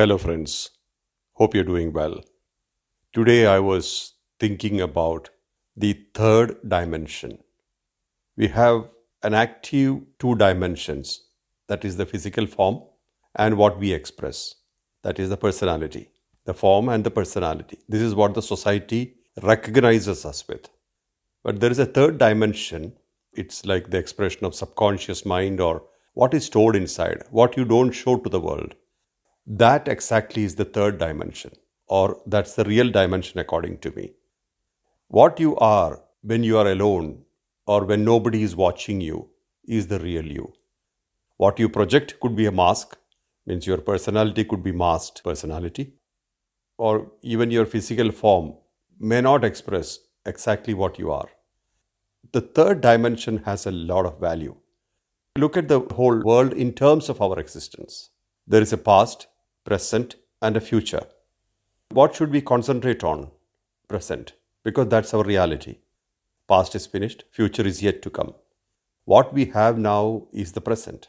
Hello, friends. Hope you're doing well. Today I was thinking about the third dimension. We have an active two dimensions that is the physical form and what we express that is the personality, the form and the personality. This is what the society recognizes us with. But there is a third dimension. It's like the expression of subconscious mind or what is stored inside, what you don't show to the world. That exactly is the third dimension, or that's the real dimension according to me. What you are when you are alone or when nobody is watching you is the real you. What you project could be a mask, means your personality could be masked personality, or even your physical form may not express exactly what you are. The third dimension has a lot of value. Look at the whole world in terms of our existence. There is a past, present, and a future. What should we concentrate on? Present, because that's our reality. Past is finished, future is yet to come. What we have now is the present.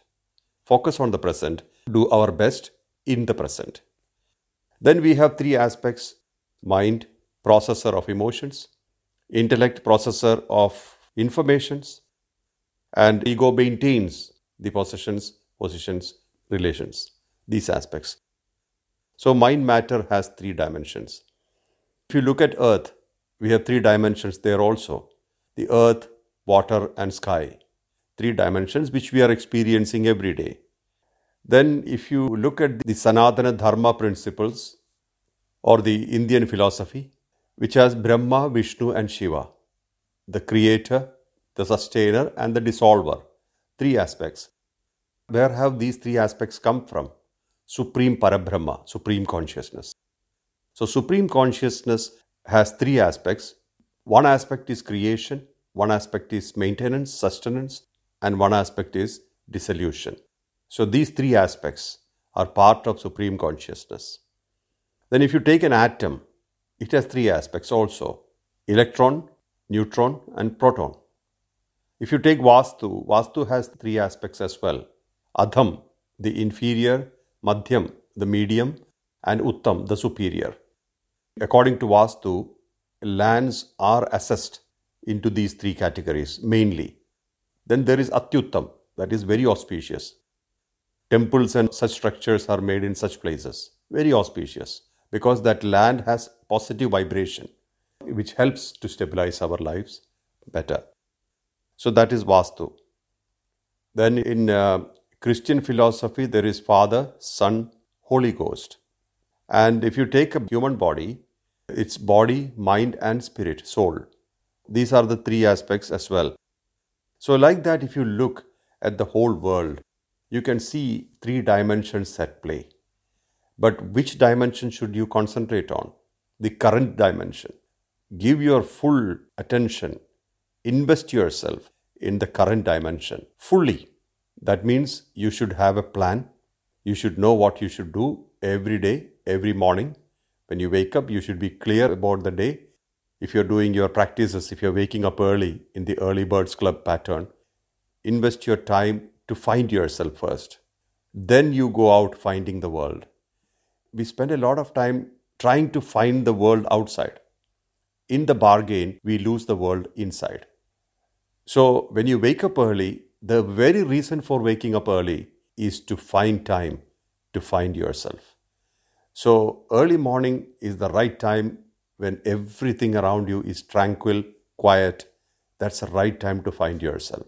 Focus on the present, do our best in the present. Then we have three aspects mind, processor of emotions, intellect, processor of informations, and ego maintains the possessions, positions, relations, these aspects. So, mind matter has three dimensions. If you look at Earth, we have three dimensions there also the earth, water, and sky. Three dimensions which we are experiencing every day. Then, if you look at the Sanatana Dharma principles or the Indian philosophy, which has Brahma, Vishnu, and Shiva, the creator, the sustainer, and the dissolver. Three aspects. Where have these three aspects come from? Supreme Parabrahma, Supreme Consciousness. So, Supreme Consciousness has three aspects. One aspect is creation, one aspect is maintenance, sustenance, and one aspect is dissolution. So, these three aspects are part of Supreme Consciousness. Then, if you take an atom, it has three aspects also electron, neutron, and proton. If you take Vastu, Vastu has three aspects as well Adham, the inferior, Madhyam, the medium, and Uttam, the superior. According to Vastu, lands are assessed into these three categories mainly. Then there is Atyuttam, that is very auspicious. Temples and such structures are made in such places, very auspicious, because that land has positive vibration, which helps to stabilize our lives better. So that is Vastu. Then in uh, Christian philosophy, there is Father, Son, Holy Ghost. And if you take a human body, it's body, mind, and spirit, soul. These are the three aspects as well. So, like that, if you look at the whole world, you can see three dimensions at play. But which dimension should you concentrate on? The current dimension. Give your full attention, invest yourself in the current dimension fully that means you should have a plan. You should know what you should do every day, every morning. When you wake up, you should be clear about the day. If you're doing your practices, if you're waking up early in the early birds club pattern, invest your time to find yourself first. Then you go out finding the world. We spend a lot of time trying to find the world outside. In the bargain, we lose the world inside. So, when you wake up early, the very reason for waking up early is to find time to find yourself. So, early morning is the right time when everything around you is tranquil, quiet. That's the right time to find yourself.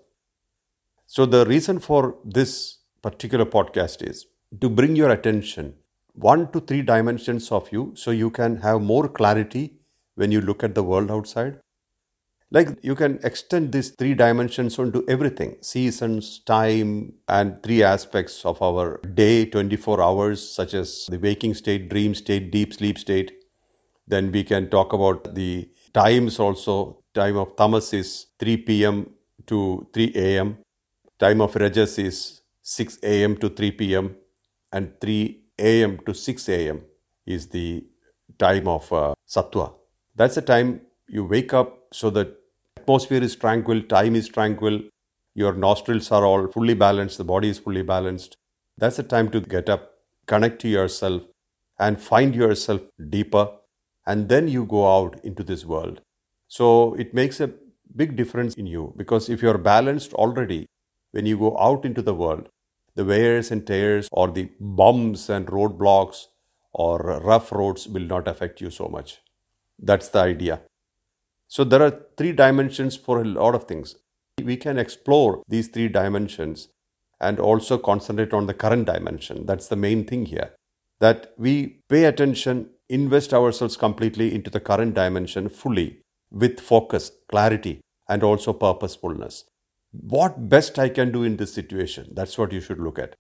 So, the reason for this particular podcast is to bring your attention one to three dimensions of you so you can have more clarity when you look at the world outside like you can extend these three dimensions onto everything. Seasons time and three aspects of our day 24 hours such as the waking state dream state deep sleep state. Then we can talk about the times also. Time of tamas is 3 pm to 3 am time of rajas is 6 am to 3 pm and 3 am to 6 am is the time of uh, that's the time you wake up so that atmosphere is tranquil, time is tranquil, your nostrils are all fully balanced, the body is fully balanced. That's the time to get up, connect to yourself, and find yourself deeper, and then you go out into this world. So it makes a big difference in you because if you're balanced already, when you go out into the world, the wears and tears or the bumps and roadblocks or rough roads will not affect you so much. That's the idea. So there are three dimensions for a lot of things. We can explore these three dimensions and also concentrate on the current dimension. That's the main thing here. That we pay attention, invest ourselves completely into the current dimension fully with focus, clarity, and also purposefulness. What best I can do in this situation? That's what you should look at.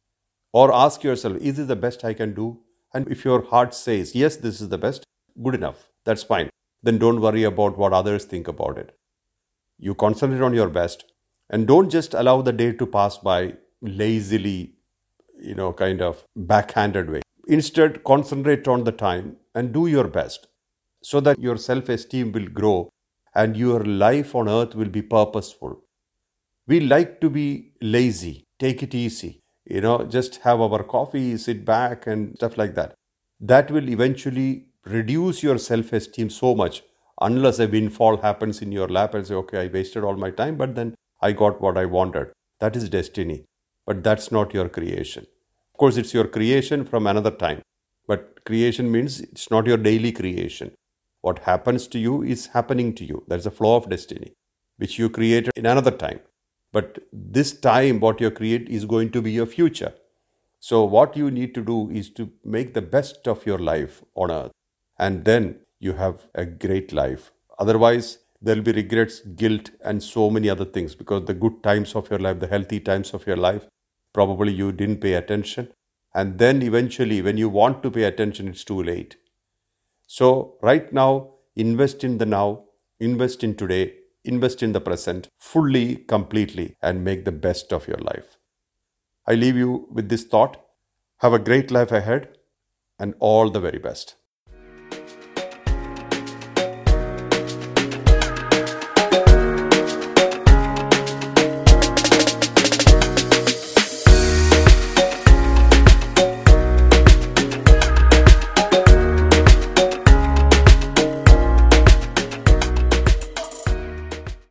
Or ask yourself, is this the best I can do? And if your heart says, yes, this is the best, good enough. That's fine. Then don't worry about what others think about it. You concentrate on your best and don't just allow the day to pass by lazily, you know, kind of backhanded way. Instead, concentrate on the time and do your best so that your self esteem will grow and your life on earth will be purposeful. We like to be lazy, take it easy, you know, just have our coffee, sit back, and stuff like that. That will eventually reduce your self esteem so much unless a windfall happens in your lap and say, okay, I wasted all my time, but then I got what I wanted. That is destiny. But that's not your creation. Of course, it's your creation from another time. But creation means it's not your daily creation. What happens to you is happening to you. That's a flow of destiny, which you created in another time. But this time, what you create is going to be your future. So, what you need to do is to make the best of your life on earth. And then you have a great life. Otherwise, there will be regrets, guilt, and so many other things because the good times of your life, the healthy times of your life, probably you didn't pay attention. And then eventually, when you want to pay attention, it's too late. So, right now, invest in the now, invest in today, invest in the present fully, completely, and make the best of your life. I leave you with this thought. Have a great life ahead and all the very best.